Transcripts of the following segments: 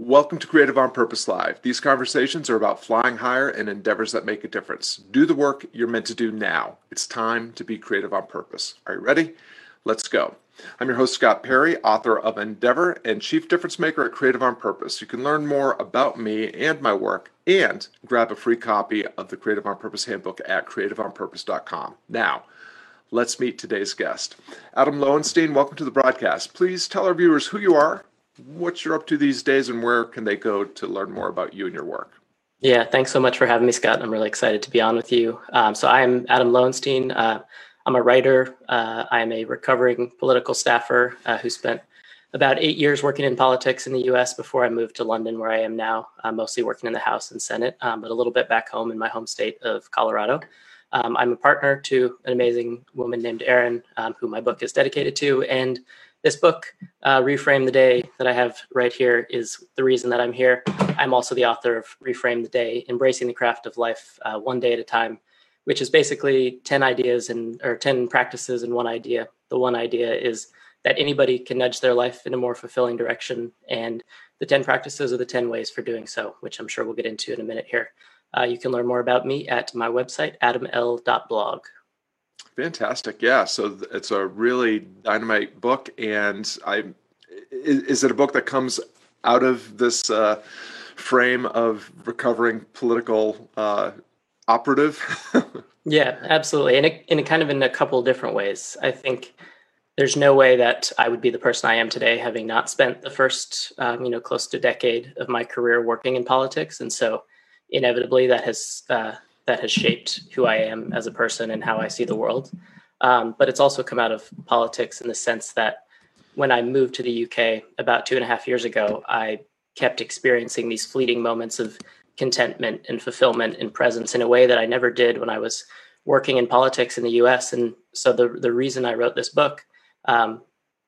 Welcome to Creative on Purpose Live. These conversations are about flying higher and endeavors that make a difference. Do the work you're meant to do now. It's time to be creative on purpose. Are you ready? Let's go. I'm your host, Scott Perry, author of Endeavor and Chief Difference Maker at Creative on Purpose. You can learn more about me and my work and grab a free copy of the Creative on Purpose Handbook at creativeonpurpose.com. Now, let's meet today's guest. Adam Lowenstein, welcome to the broadcast. Please tell our viewers who you are, what you're up to these days and where can they go to learn more about you and your work? Yeah, thanks so much for having me, Scott. I'm really excited to be on with you. Um, so I'm Adam Lowenstein. Uh, I'm a writer. Uh, I'm a recovering political staffer uh, who spent about eight years working in politics in the U.S. before I moved to London, where I am now, uh, mostly working in the House and Senate, um, but a little bit back home in my home state of Colorado. Um, I'm a partner to an amazing woman named Erin, um, who my book is dedicated to, and this book, uh, Reframe the Day, that I have right here, is the reason that I'm here. I'm also the author of Reframe the Day, Embracing the Craft of Life uh, One Day at a Time, which is basically 10 ideas and or 10 practices and one idea. The one idea is that anybody can nudge their life in a more fulfilling direction. And the 10 practices are the 10 ways for doing so, which I'm sure we'll get into in a minute here. Uh, you can learn more about me at my website, adaml.blog. Fantastic. Yeah. So it's a really dynamite book. And I, is, it a book that comes out of this uh, frame of recovering political uh, operative? yeah, absolutely. And in a kind of in a couple different ways. I think there's no way that I would be the person I am today, having not spent the first, um, you know, close to decade of my career working in politics. And so inevitably that has uh, that has shaped who I am as a person and how I see the world. Um, but it's also come out of politics in the sense that when I moved to the UK about two and a half years ago, I kept experiencing these fleeting moments of contentment and fulfillment and presence in a way that I never did when I was working in politics in the US. And so the, the reason I wrote this book um,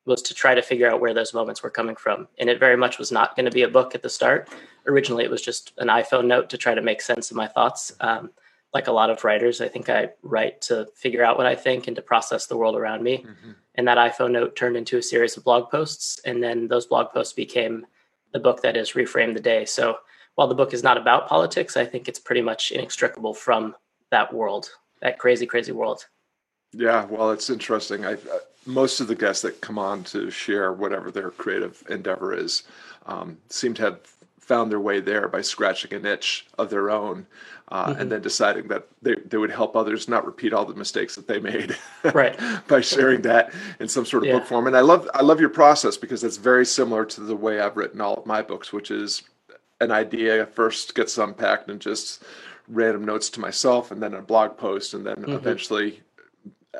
was to try to figure out where those moments were coming from. And it very much was not going to be a book at the start. Originally, it was just an iPhone note to try to make sense of my thoughts. Um, like a lot of writers, I think I write to figure out what I think and to process the world around me. Mm-hmm. And that iPhone note turned into a series of blog posts. And then those blog posts became the book that is Reframe the Day. So while the book is not about politics, I think it's pretty much inextricable from that world, that crazy, crazy world. Yeah, well, it's interesting. I, uh, most of the guests that come on to share whatever their creative endeavor is um, seem to have found their way there by scratching a niche of their own uh, mm-hmm. and then deciding that they, they would help others not repeat all the mistakes that they made right by sharing that in some sort of yeah. book form and i love i love your process because it's very similar to the way i've written all of my books which is an idea first gets unpacked and just random notes to myself and then a blog post and then mm-hmm. eventually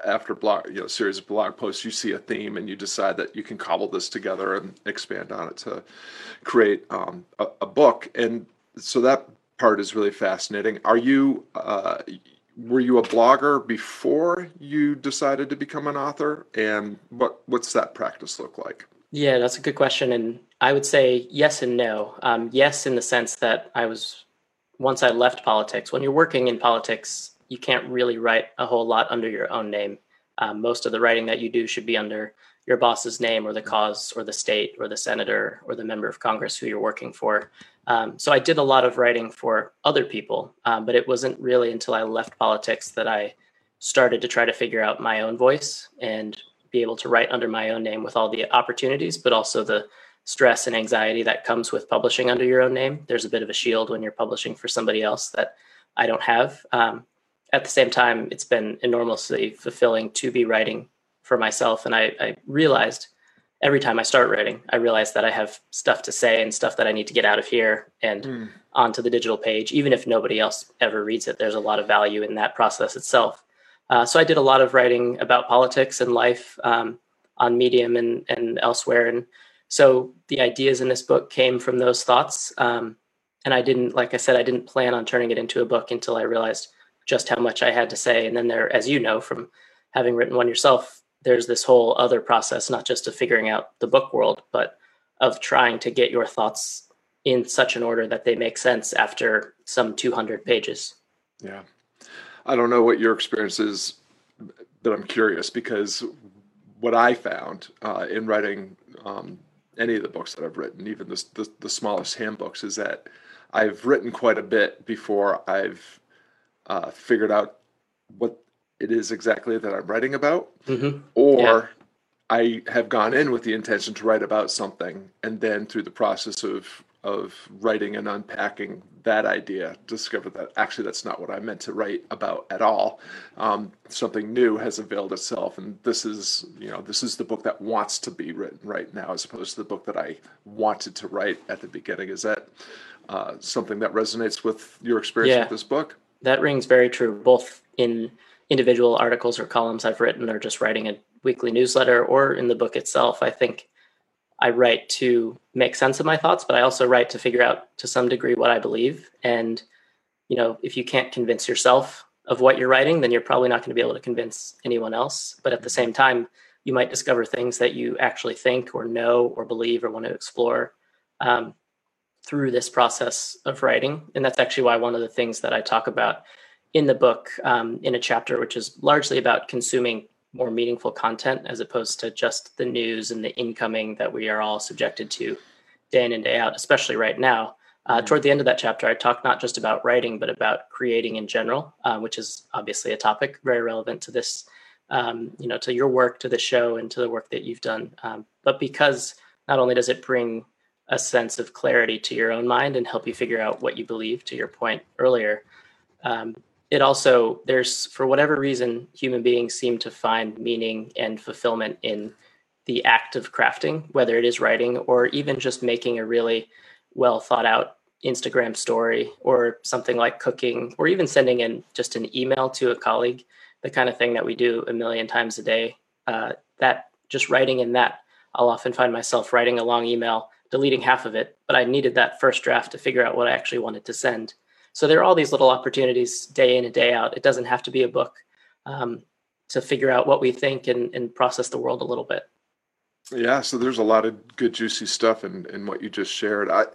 after blog you know series of blog posts you see a theme and you decide that you can cobble this together and expand on it to create um, a, a, book. And so that part is really fascinating. Are you uh, were you a blogger before you decided to become an author? And what what's that practice look like? Yeah that's a good question. And i would say yes and no. Um, yes in the sense that i was once i left politics when you're working in politics you can't really write a whole lot under your own name. Um, most of the writing that you do should be under your boss's name or the cause or the state or the senator or the member of Congress who you're working for. Um, so I did a lot of writing for other people, um, but it wasn't really until I left politics that I started to try to figure out my own voice and be able to write under my own name with all the opportunities, but also the stress and anxiety that comes with publishing under your own name. There's a bit of a shield when you're publishing for somebody else that I don't have. Um, at the same time, it's been enormously fulfilling to be writing for myself. And I, I realized every time I start writing, I realize that I have stuff to say and stuff that I need to get out of here and mm. onto the digital page. Even if nobody else ever reads it, there's a lot of value in that process itself. Uh, so I did a lot of writing about politics and life um, on Medium and, and elsewhere. And so the ideas in this book came from those thoughts. Um, and I didn't, like I said, I didn't plan on turning it into a book until I realized just how much I had to say. And then there, as you know from having written one yourself, there's this whole other process, not just of figuring out the book world, but of trying to get your thoughts in such an order that they make sense after some 200 pages. Yeah. I don't know what your experience is, but I'm curious because what I found uh, in writing um, any of the books that I've written, even the, the, the smallest handbooks, is that I've written quite a bit before I've uh, figured out what it is exactly that I'm writing about, mm-hmm. or yeah. I have gone in with the intention to write about something, and then through the process of of writing and unpacking that idea, discover that actually that's not what I meant to write about at all. Um, something new has availed itself, and this is you know this is the book that wants to be written right now, as opposed to the book that I wanted to write at the beginning. Is that uh, something that resonates with your experience yeah, with this book? That rings very true, both in individual articles or columns I've written, or just writing a weekly newsletter, or in the book itself. I think I write to make sense of my thoughts, but I also write to figure out to some degree what I believe. And, you know, if you can't convince yourself of what you're writing, then you're probably not going to be able to convince anyone else. But at the same time, you might discover things that you actually think or know or believe or want to explore um, through this process of writing. And that's actually why one of the things that I talk about in the book um, in a chapter, which is largely about consuming more meaningful content as opposed to just the news and the incoming that we are all subjected to day in and day out, especially right now. Uh, mm-hmm. Toward the end of that chapter, I talk not just about writing, but about creating in general, uh, which is obviously a topic very relevant to this, um, you know, to your work, to the show, and to the work that you've done. Um, but because not only does it bring a sense of clarity to your own mind and help you figure out what you believe, to your point earlier, um, it also there's for whatever reason human beings seem to find meaning and fulfillment in the act of crafting whether it is writing or even just making a really well thought out instagram story or something like cooking or even sending in just an email to a colleague the kind of thing that we do a million times a day. Uh, that just writing in that i'll often find myself writing a long email deleting half of it but i needed that first draft to figure out what i actually wanted to send so there are all these little opportunities day in and day out. It doesn't have to be a book um, to figure out what we think and, and process the world a little bit. Yeah, so there's a lot of good juicy stuff in, in what you just shared. I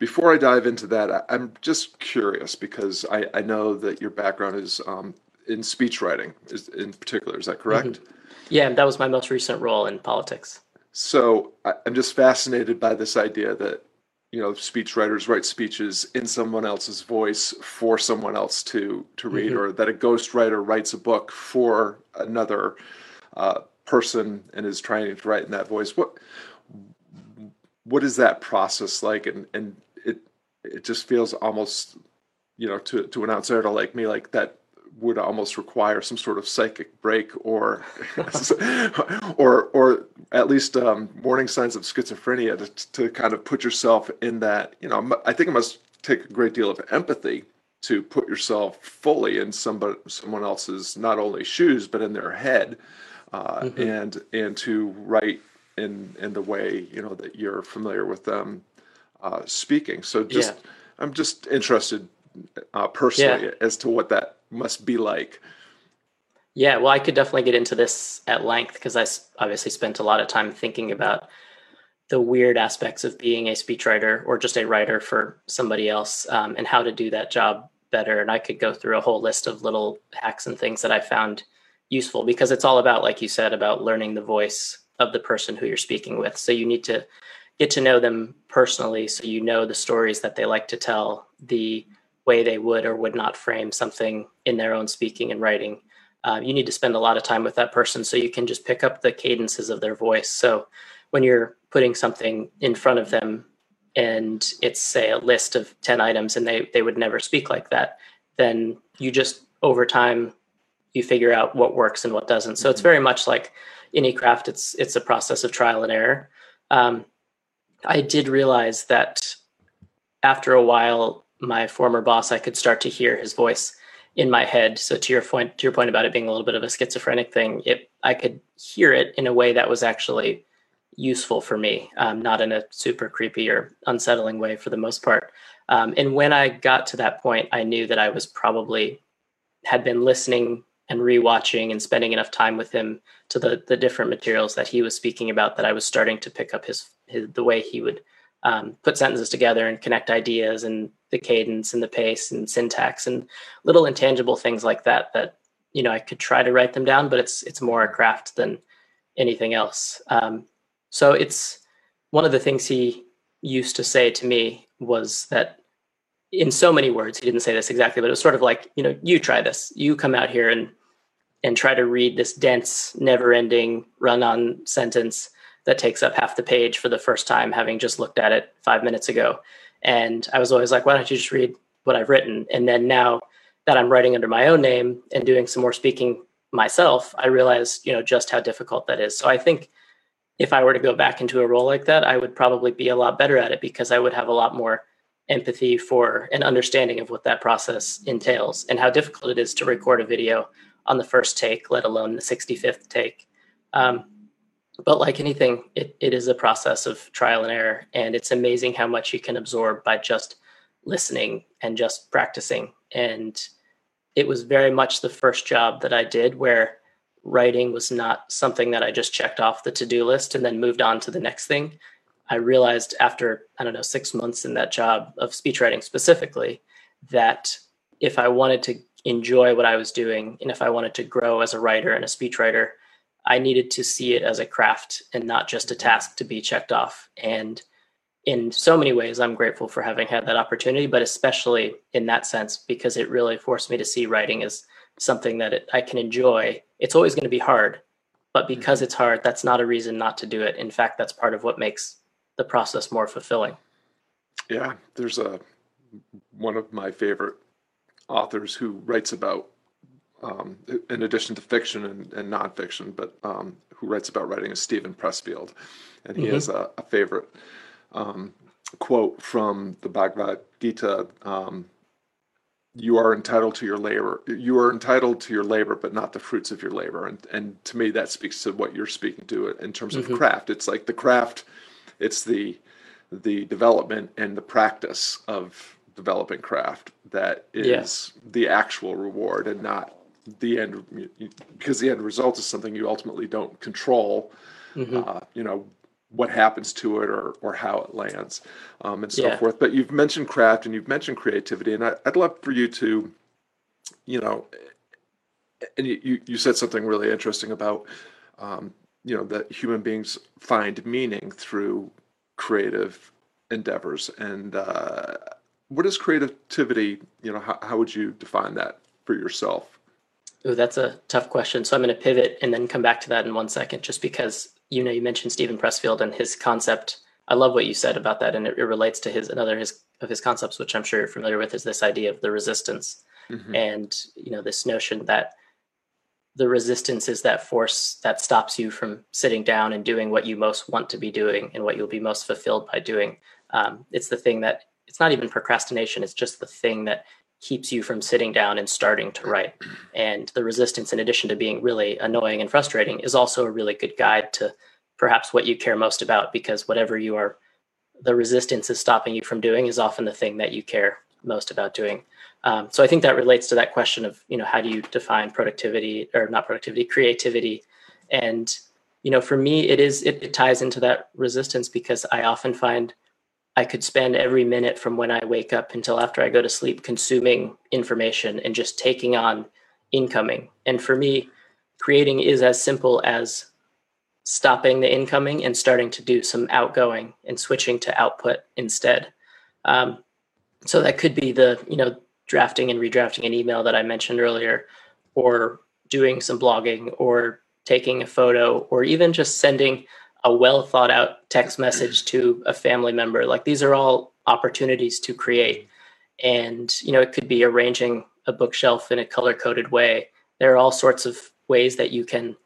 before I dive into that, I, am just curious because I, I know that your background is um, in speech writing is, in particular. Is that correct? Mm-hmm. Yeah, that was my most recent role in politics. So I, I'm just fascinated by this idea that you know speech writers write speeches in someone else's voice for someone else to to read mm-hmm. or that a ghostwriter writes a book for another uh, person and is trying to write in that voice what what is that process like and and it it just feels almost you know to to an outsider like me like that would almost require some sort of psychic break or or or at least um, warning signs of schizophrenia to, to kind of put yourself in that you know i think it must take a great deal of empathy to put yourself fully in somebody someone else's not only shoes but in their head uh, mm-hmm. and and to write in in the way you know that you're familiar with them uh, speaking so just yeah. i'm just interested uh, personally yeah. as to what that must be like. Yeah, well, I could definitely get into this at length because I obviously spent a lot of time thinking about the weird aspects of being a speechwriter or just a writer for somebody else um, and how to do that job better. And I could go through a whole list of little hacks and things that I found useful because it's all about, like you said, about learning the voice of the person who you're speaking with. So you need to get to know them personally so you know the stories that they like to tell, the way they would or would not frame something in their own speaking and writing. Uh, you need to spend a lot of time with that person so you can just pick up the cadences of their voice. So when you're putting something in front of them and it's say a list of 10 items and they, they would never speak like that, then you just over time you figure out what works and what doesn't. So mm-hmm. it's very much like any craft. It's it's a process of trial and error. Um, I did realize that after a while, my former boss, I could start to hear his voice in my head. So to your point, to your point about it being a little bit of a schizophrenic thing, it I could hear it in a way that was actually useful for me, um, not in a super creepy or unsettling way for the most part. Um, and when I got to that point, I knew that I was probably had been listening and rewatching and spending enough time with him to the the different materials that he was speaking about that I was starting to pick up his, his the way he would um, put sentences together and connect ideas and the cadence and the pace and syntax and little intangible things like that that you know i could try to write them down but it's it's more a craft than anything else. Um, so it's one of the things he used to say to me was that in so many words he didn't say this exactly but it was sort of like you know you try this. You come out here and and try to read this dense never ending run on sentence that takes up half the page for the first time having just looked at it 5 minutes ago. And i was always like why don't you just read what i've written? And then now that i'm writing under my own name and doing some more speaking myself i realize you know just how difficult that is. So i think if I were to go back into a role like that, I would probably be a lot better at it because I would have a lot more empathy for an understanding of what that process entails and how difficult it is to record a video on the first take, let alone the 65th take. Um, but like anything, it, it is a process of trial and error. And it's amazing how much you can absorb by just listening and just practicing. And it was very much the first job that I did where writing was not something that I just checked off the to do list and then moved on to the next thing. I realized after, I don't know, six months in that job of speech writing specifically, that if I wanted to enjoy what I was doing and if I wanted to grow as a writer and a speechwriter, I needed to see it as a craft and not just a task to be checked off. And in so many ways, I'm grateful for having had that opportunity, but especially in that sense, because it really forced me to see writing as something that it, I can enjoy, it's always going to be hard. But because mm-hmm. it's hard, that's not a reason not to do it. In fact, that's part of what makes the process more fulfilling. Yeah, there's a one of my favorite authors who writes about, um, in addition to fiction and, and nonfiction, but um, who writes about writing is Steven Pressfield, and he mm-hmm. has a, a favorite um, quote from the Bhagavad Gita um, you are entitled to your labor you are entitled to your labor but not the fruits of your labor and and to me that speaks to what you're speaking to in terms of mm-hmm. craft it's like the craft it's the the development and the practice of developing craft that is yeah. the actual reward and not the end because the end result is something you ultimately don't control mm-hmm. uh, you know what happens to it or or how it lands um, and so yeah. forth. But you've mentioned craft and you've mentioned creativity, and I, would love for you to, you know, and you you said something really interesting about, um, you know, that human beings find meaning through creative endeavors. And uh, what is creativity? You know, how, how would you define that for yourself? Oh, that's a tough question. So I'm going to pivot and then come back to that in one second, just because you know you mentioned Steven Pressfield and his concept. I love what you said about that, and it, it relates to his another his of his concepts, which I'm sure you're familiar with, is this idea of the resistance, mm-hmm. and you know this notion that the resistance is that force that stops you from sitting down and doing what you most want to be doing and what you'll be most fulfilled by doing. Um, it's the thing that it's not even procrastination; it's just the thing that keeps you from sitting down and starting to write. And the resistance, in addition to being really annoying and frustrating, is also a really good guide to perhaps what you care most about because whatever you are, the resistance is stopping you from doing is often the thing that you care most about doing. Um, so I think that relates to that question of, you know, how do you define productivity or not productivity, creativity? And, you know, for me, it is, it, it ties into that resistance because I often find I could spend every minute from when I wake up until after I go to sleep consuming information and just taking on incoming. And for me, creating is as simple as stopping the incoming and starting to do some outgoing and switching to output instead. Um, so that could be the, you know, drafting and redrafting an email that I mentioned earlier, or doing some blogging, or taking a photo, or even just sending a well thought out text message to a family member. Like these are all opportunities to create. And you know it could be arranging a bookshelf in a color coded way. There are all sorts of ways that you can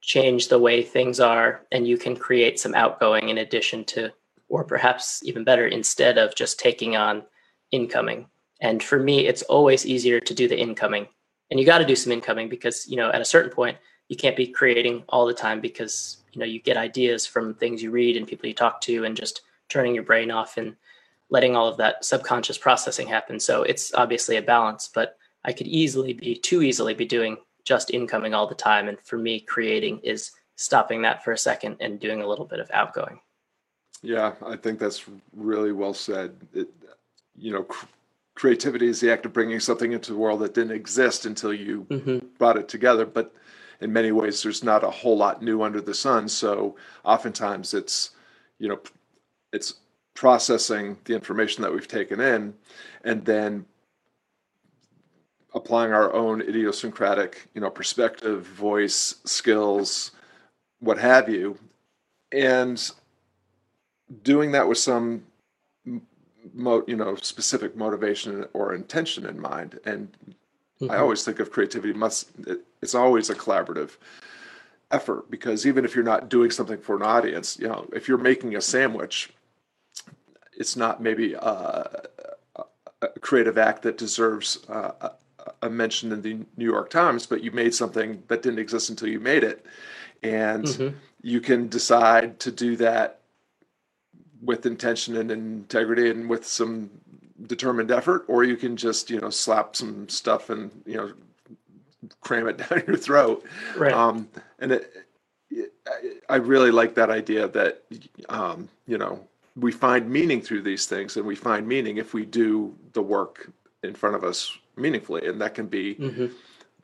change the way things are and you can create some outgoing in addition to or perhaps even better instead of just taking on incoming. And for me it's always easier to do the incoming. And you got to do some incoming because you know at a certain point you can't be creating all the time because you know you get ideas from things you read and people you talk to and just turning your brain off and letting all of that subconscious processing happen. So it's obviously a balance but i could easily be too easily be doing just incoming all the time. And for me creating is stopping that for a second and doing a little bit of outgoing. Yeah i think that's really well said. It, you know cr- creativity is the act of bringing something into the world that didn't exist until you mm-hmm. brought it together. But in many ways there's not a whole lot new under the sun. So oftentimes it's you know it's processing the information that we've taken in and then applying our own idiosyncratic you know perspective voice skills what have you. And doing that with some mo- you know specific motivation or intention in mind and mm-hmm. i always think of creativity must it's always a collaborative effort because even if you're not doing something for an audience you know if you're making a sandwich it's not maybe a, a creative act that deserves uh, a mention in the New York Times, but you made something that didn't exist until you made it, and mm-hmm. you can decide to do that with intention and integrity and with some determined effort, or you can just you know slap some stuff and you know cram it down your throat. Right. Um, and it, it, I really like that idea that um, you know we find meaning through these things, and we find meaning if we do the work in front of us meaningfully, and that can be. Mm-hmm.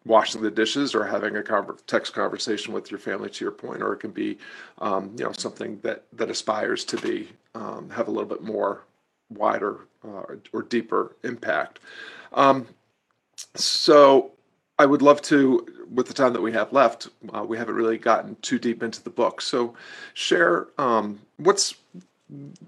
Washing the dishes, or having a text conversation with your family, to your point, or it can be, um, you know, something that that aspires to be um, have a little bit more wider uh, or deeper impact. Um, so I would love to, with the time that we have left, uh, we haven't really gotten too deep into the book. So share um, what's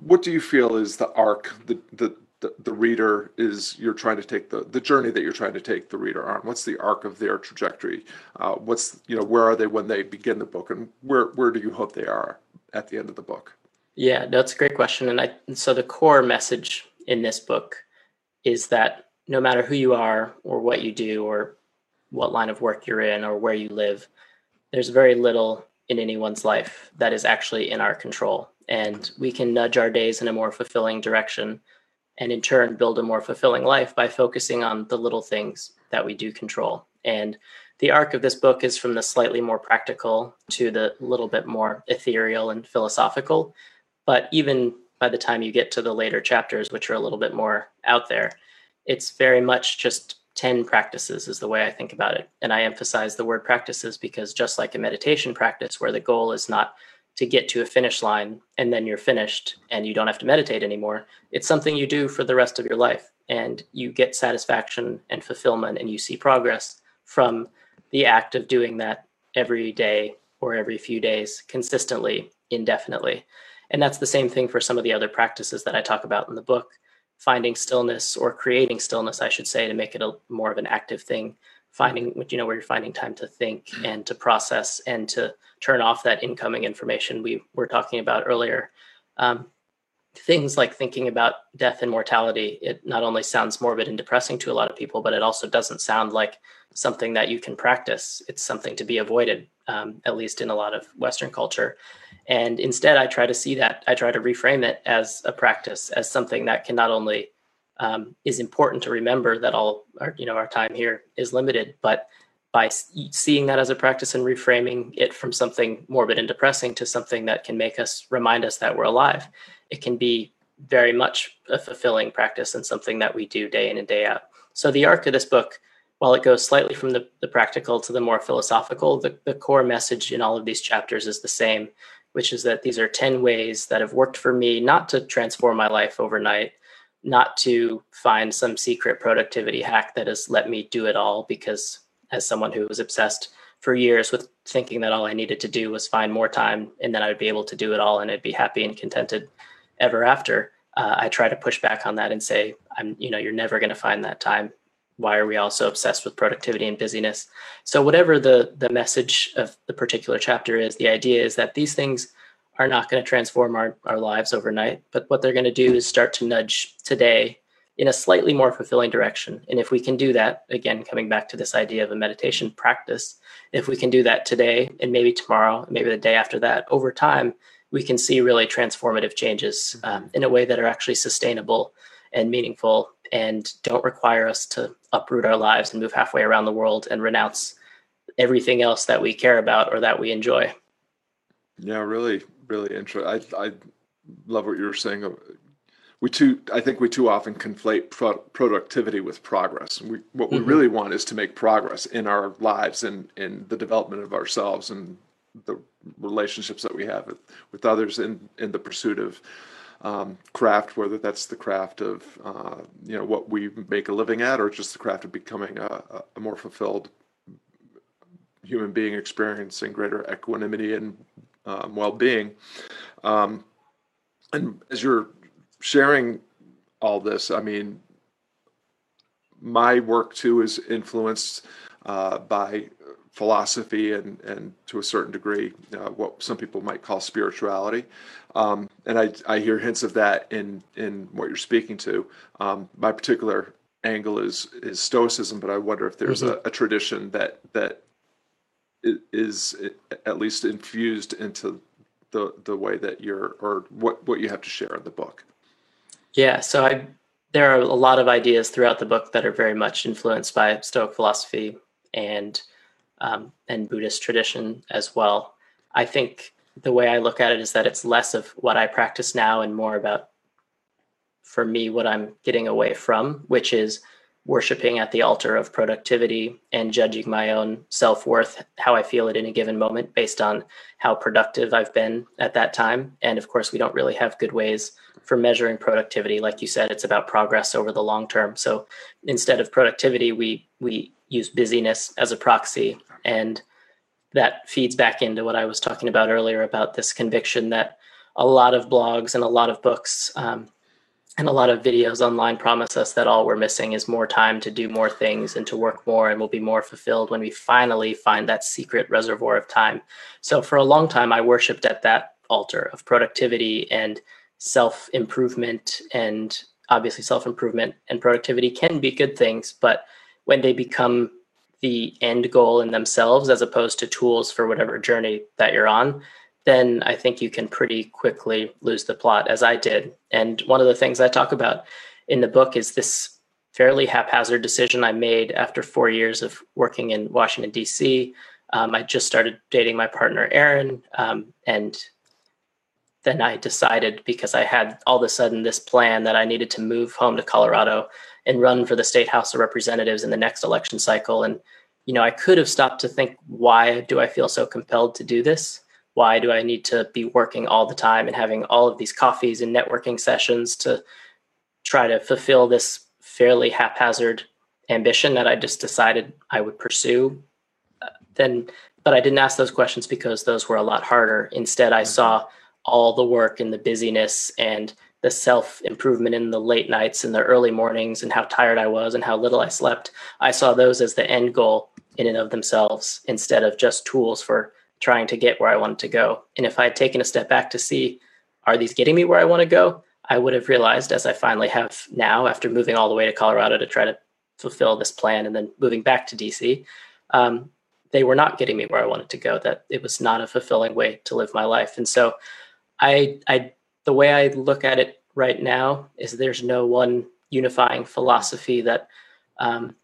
what do you feel is the arc, the the the, the reader is you're trying to take the the journey that you're trying to take the reader on what's the arc of their trajectory uh, what's you know where are they when they begin the book and where where do you hope they are at the end of the book yeah, that's a great question. And I so the core message in this book is that no matter who you are or what you do or what line of work you're in or where you live, there's very little in anyone's life that is actually in our control. And we can nudge our days in a more fulfilling direction and in turn build a more fulfilling life by focusing on the little things that we do control. And the arc of this book is from the slightly more practical to the little bit more ethereal and philosophical. But even by the time you get to the later chapters, which are a little bit more out there, it's very much just 10 practices, is the way I think about it. And I emphasize the word practices because just like a meditation practice, where the goal is not to get to a finish line and then you're finished and you don't have to meditate anymore, it's something you do for the rest of your life. And you get satisfaction and fulfillment and you see progress from the act of doing that every day or every few days consistently, indefinitely. And that's the same thing for some of the other practices that I talk about in the book finding stillness or creating stillness, I should say, to make it a more of an active thing. Finding, you know, where you're finding time to think and to process and to turn off that incoming information we were talking about earlier. Um, things like thinking about death and mortality, it not only sounds morbid and depressing to a lot of people, but it also doesn't sound like something that you can practice. It's something to be avoided, um, at least in a lot of Western culture. And instead, I try to see that, I try to reframe it as a practice, as something that can not only um, is important to remember that all our, you know, our time here is limited, but by seeing that as a practice and reframing it from something morbid and depressing to something that can make us remind us that we're alive, it can be very much a fulfilling practice and something that we do day in and day out. So the arc of this book, while it goes slightly from the, the practical to the more philosophical, the, the core message in all of these chapters is the same, which is that these are 10 ways that have worked for me not to transform my life overnight, not to find some secret productivity hack that has let me do it all, because as someone who was obsessed for years with thinking that all I needed to do was find more time and then I would be able to do it all and I'd be happy and contented ever after. Uh, I try to push back on that and say, I'm, you know, you're never going to find that time why are we all so obsessed with productivity and busyness? So whatever the the message of the particular chapter is the idea is that these things are not going to transform our, our lives overnight but what they're going to do is start to nudge today in a slightly more fulfilling direction. And if we can do that again coming back to this idea of a meditation practice if we can do that today and maybe tomorrow maybe the day after that over time we can see really transformative changes um, in a way that are actually sustainable and meaningful and don't require us to uproot our lives and move halfway around the world and renounce everything else that we care about or that we enjoy. Yeah, really, really interesting. I, I love what you were saying. We too, I think we too often conflate pro- productivity with progress. We, what we mm-hmm. really want is to make progress in our lives and in the development of ourselves and the relationships that we have with, with others in, in the pursuit of um, craft, whether that's the craft of uh, you know what we make a living at, or just the craft of becoming a, a more fulfilled human being, experiencing greater equanimity and um, well-being. Um, and as you're sharing all this, I mean, my work too is influenced uh, by philosophy and, and to a certain degree, uh, what some people might call spirituality. Um, and I, I hear hints of that in, in what you're speaking to. Um, my particular angle is, is stoicism, but I wonder if there's mm-hmm. a, a, tradition that, that is at least infused into the, the way that you're, or what, what you have to share in the book. Yeah. So I, there are a lot of ideas throughout the book that are very much influenced by Stoic philosophy and um, and Buddhist tradition as well. I think the way I look at it is that it's less of what I practice now and more about, for me, what I'm getting away from, which is worshiping at the altar of productivity and judging my own self worth, how I feel at any given moment based on how productive I've been at that time. And of course, we don't really have good ways for measuring productivity. Like you said, it's about progress over the long term. So instead of productivity, we we use busyness as a proxy and that feeds back into what I was talking about earlier about this conviction that a lot of blogs and a lot of books um, and a lot of videos online promise us that all we're missing is more time to do more things and to work more and we'll be more fulfilled when we finally find that secret reservoir of time. So for a long time, I worshiped at that altar of productivity and self improvement and obviously self improvement and productivity can be good things, but when they become the end goal in themselves as opposed to tools for whatever journey that you're on, then I think you can pretty quickly lose the plot, as I did. And one of the things I talk about in the book is this fairly haphazard decision I made after four years of working in Washington, D.C. Um, I just started dating my partner, Erin, um, and then I decided because I had all of a sudden this plan that I needed to move home to Colorado and run for the state house of representatives in the next election cycle. And you know i could have stopped to think why do i feel so compelled to do this? Why do i need to be working all the time and having all of these coffees and networking sessions to try to fulfill this fairly haphazard ambition that i just decided i would pursue? Uh, then but i didn't ask those questions because those were a lot harder. Instead i mm-hmm. saw all the work and the busyness and the self improvement in the late nights and the early mornings and how tired I was and how little I slept, I saw those as the end goal in and of themselves instead of just tools for trying to get where I wanted to go. And if I had taken a step back to see, are these getting me where I want to go? I would have realized, as I finally have now, after moving all the way to Colorado to try to fulfill this plan and then moving back to DC, um, they were not getting me where I wanted to go. That it was not a fulfilling way to live my life. And so I, I the way I look at it right now is there's no one unifying philosophy that um,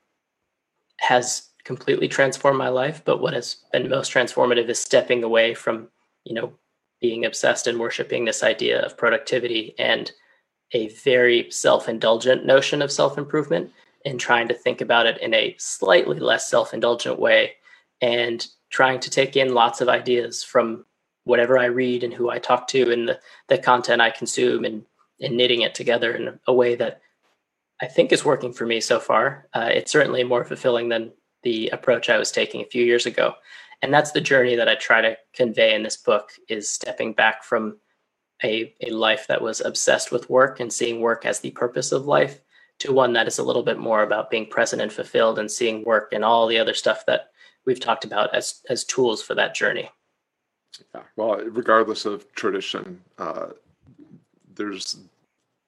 has completely transformed my life. But what has been most transformative is stepping away from, you know, being obsessed and worshiping this idea of productivity and a very self-indulgent notion of self-improvement and trying to think about it in a slightly less self-indulgent way and trying to take in lots of ideas from whatever I read and who I talk to and the, the content I consume and, and knitting it together in a way that I think is working for me so far. Uh, it's certainly more fulfilling than the approach I was taking a few years ago. And that's the journey that I try to convey in this book is stepping back from a, a life that was obsessed with work and seeing work as the purpose of life to one that is a little bit more about being present and fulfilled and seeing work and all the other stuff that we've talked about as as tools for that journey. Yeah. Well, regardless of tradition, uh, there's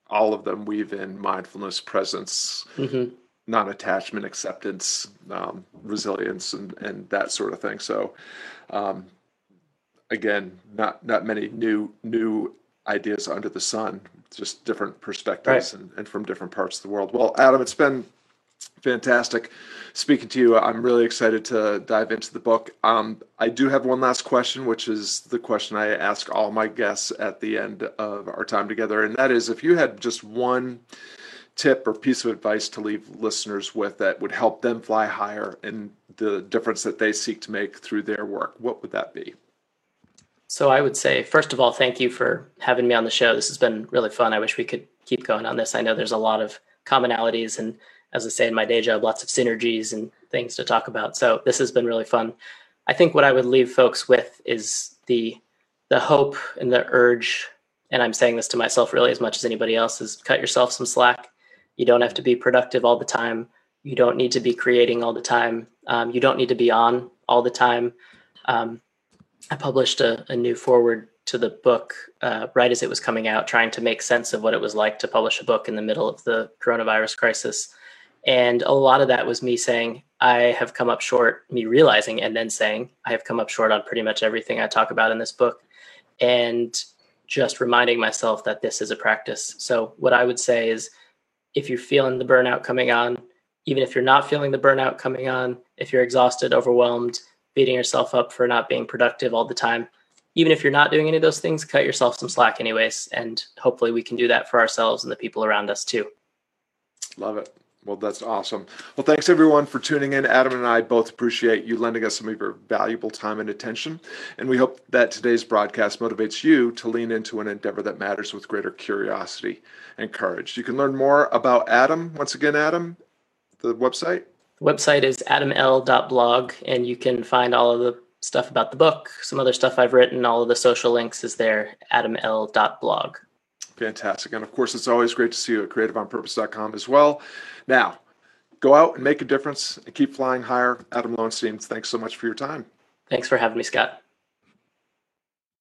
all of them weave in mindfulness, presence, mm-hmm. non-attachment, acceptance, um, resilience, and and that sort of thing. So, um, again, not not many new new ideas under the sun, just different perspectives right. and, and from different parts of the world. Well, Adam, it's been fantastic speaking to you. I'm really excited to dive into the book. Um, I do have one last question, which is the question I ask all my guests at the end of our time together. And that is if you had just one tip or piece of advice to leave listeners with that would help them fly higher in the difference that they seek to make through their work, what would that be? So I would say, first of all, thank you for having me on the show. This has been really fun. I wish we could keep going on this. I know there's a lot of commonalities and, as I say in my day job, lots of synergies and things to talk about. So this has been really fun. I think what I would leave folks with is the the hope and the urge, and I'm saying this to myself really as much as anybody else, is cut yourself some slack. You don't have to be productive all the time. You don't need to be creating all the time. Um, you don't need to be on all the time. Um, I published a, a, new foreword to the book uh, right as it was coming out, trying to make sense of what it was like to publish a book in the middle of the coronavirus crisis. And a lot of that was me saying, I have come up short, me realizing and then saying, I have come up short on pretty much everything I talk about in this book. And just reminding myself that this is a practice. So, what I would say is if you're feeling the burnout coming on, even if you're not feeling the burnout coming on, if you're exhausted, overwhelmed, beating yourself up for not being productive all the time, even if you're not doing any of those things, cut yourself some slack, anyways. And hopefully, we can do that for ourselves and the people around us too. Love it. Well, that's awesome. Well, thanks everyone for tuning in. Adam and I both appreciate you lending us some of your valuable time and attention. And we hope that today's broadcast motivates you to lean into an endeavor that matters with greater curiosity and courage. You can learn more about Adam. Once again, Adam, the website? The website is adaml.blog, and you can find all of the stuff about the book, some other stuff I've written, all of the social links is there, adaml.blog. Fantastic. And of course, it's always great to see you at creativeonpurpose.com as well. Now, go out and make a difference and keep flying higher. Adam Lowenstein, thanks so much for your time. Thanks for having me, Scott.